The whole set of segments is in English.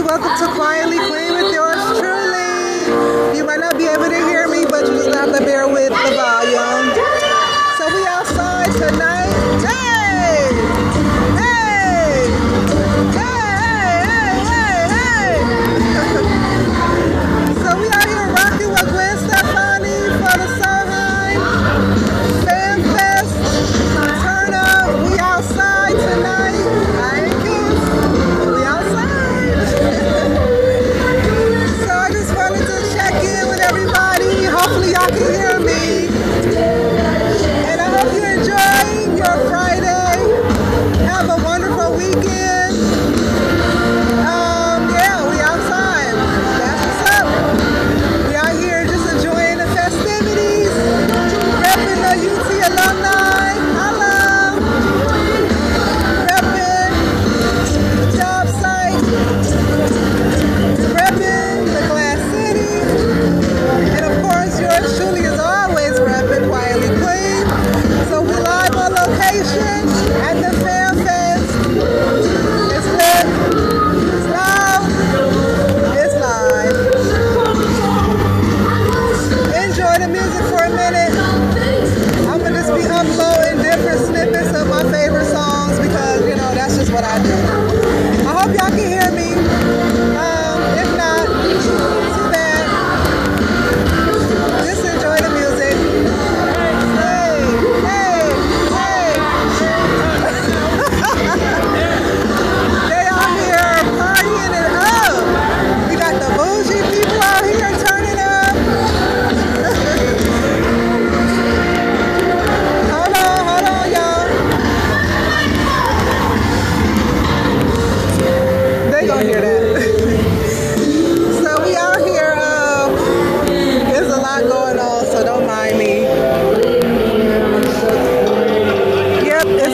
Welcome to Quietly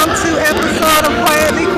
welcome to episode of Quietly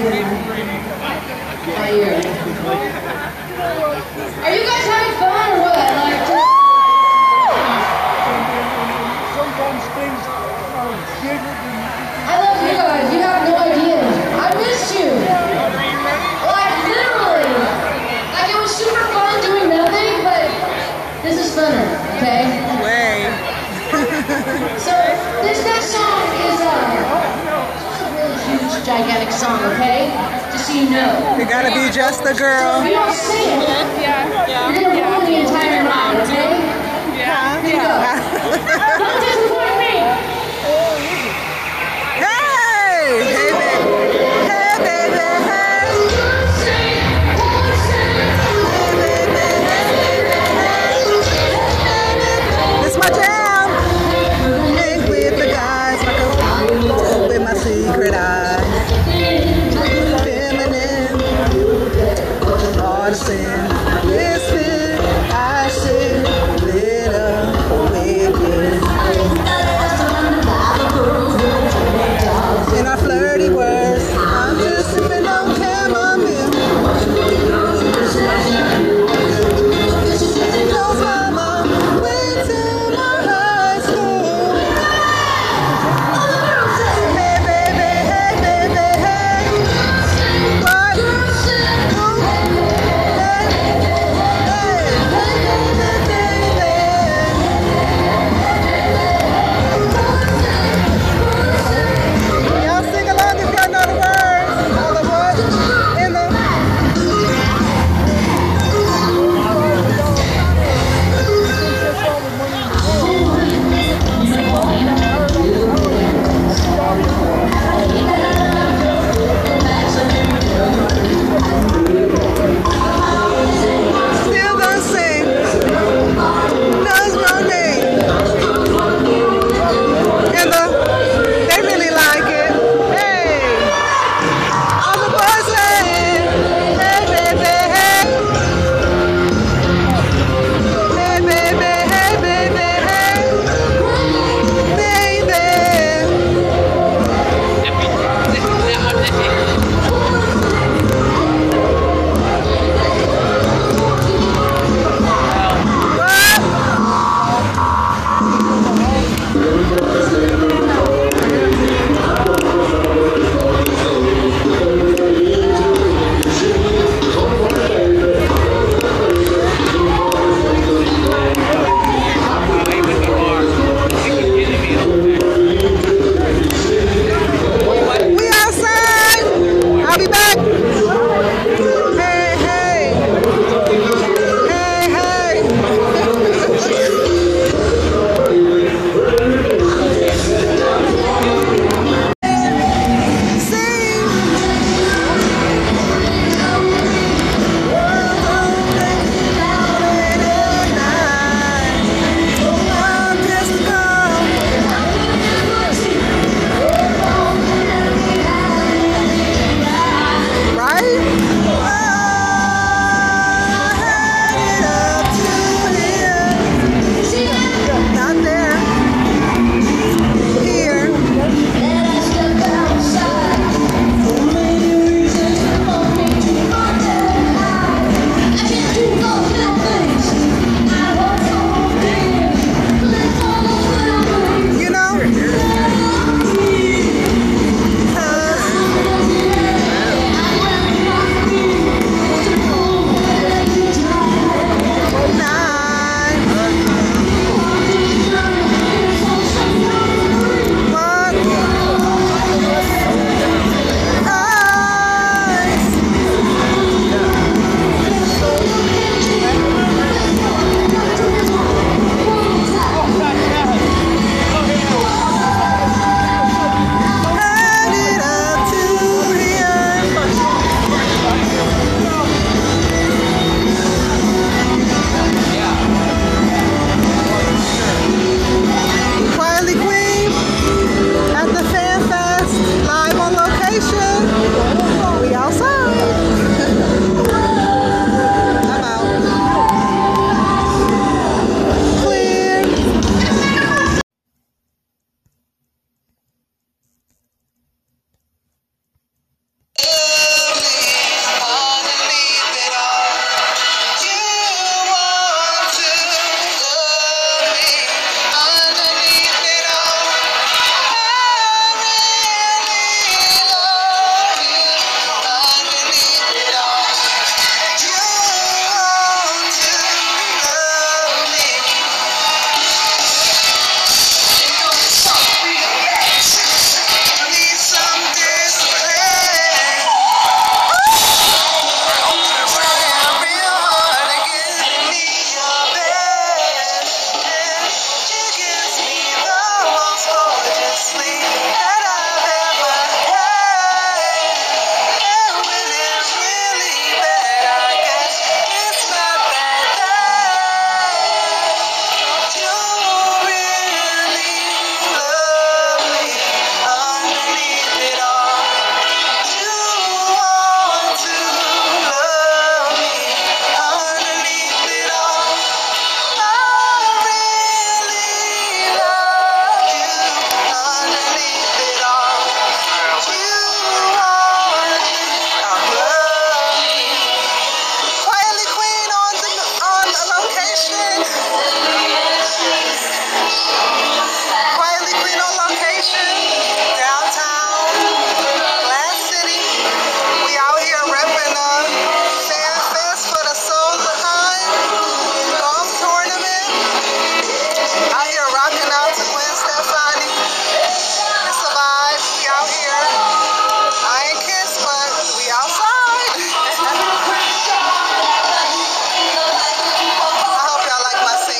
fire. Are you guys You gotta be just the girl. Yeah, yeah, yeah. You're gonna the entire okay?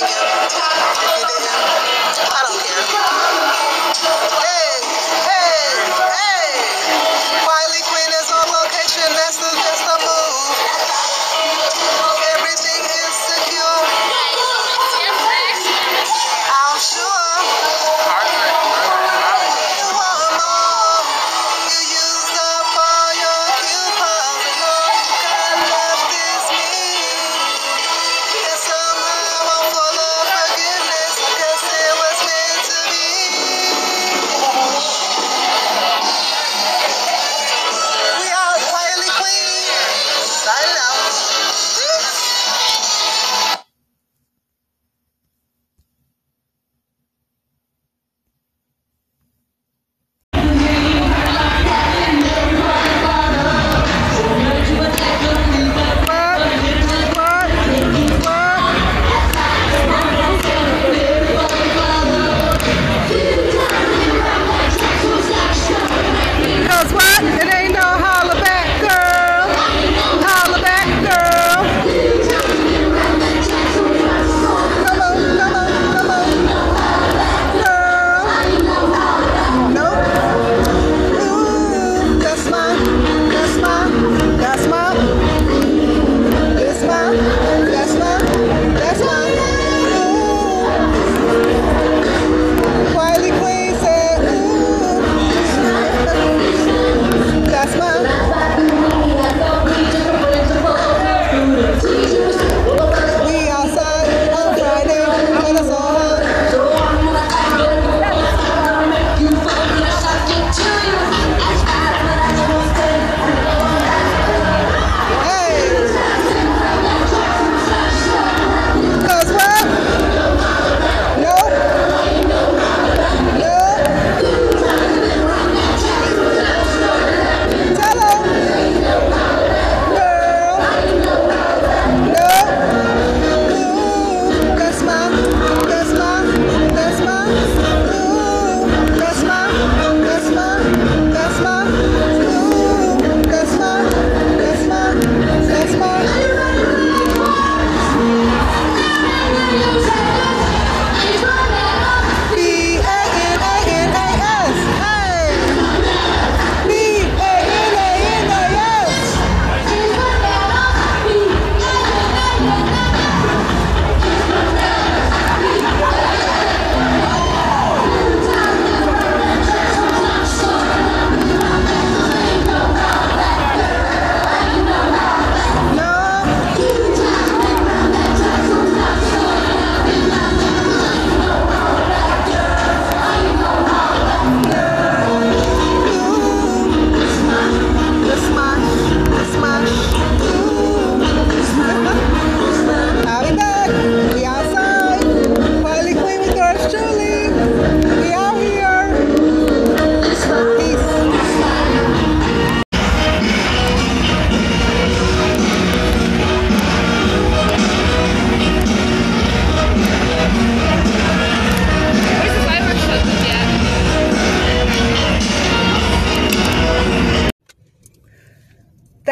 Yeah.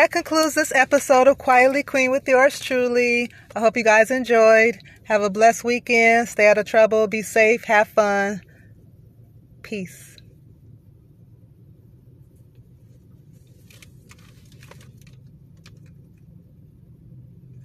That concludes this episode of Quietly Queen with yours truly. I hope you guys enjoyed. Have a blessed weekend. Stay out of trouble. Be safe. Have fun. Peace.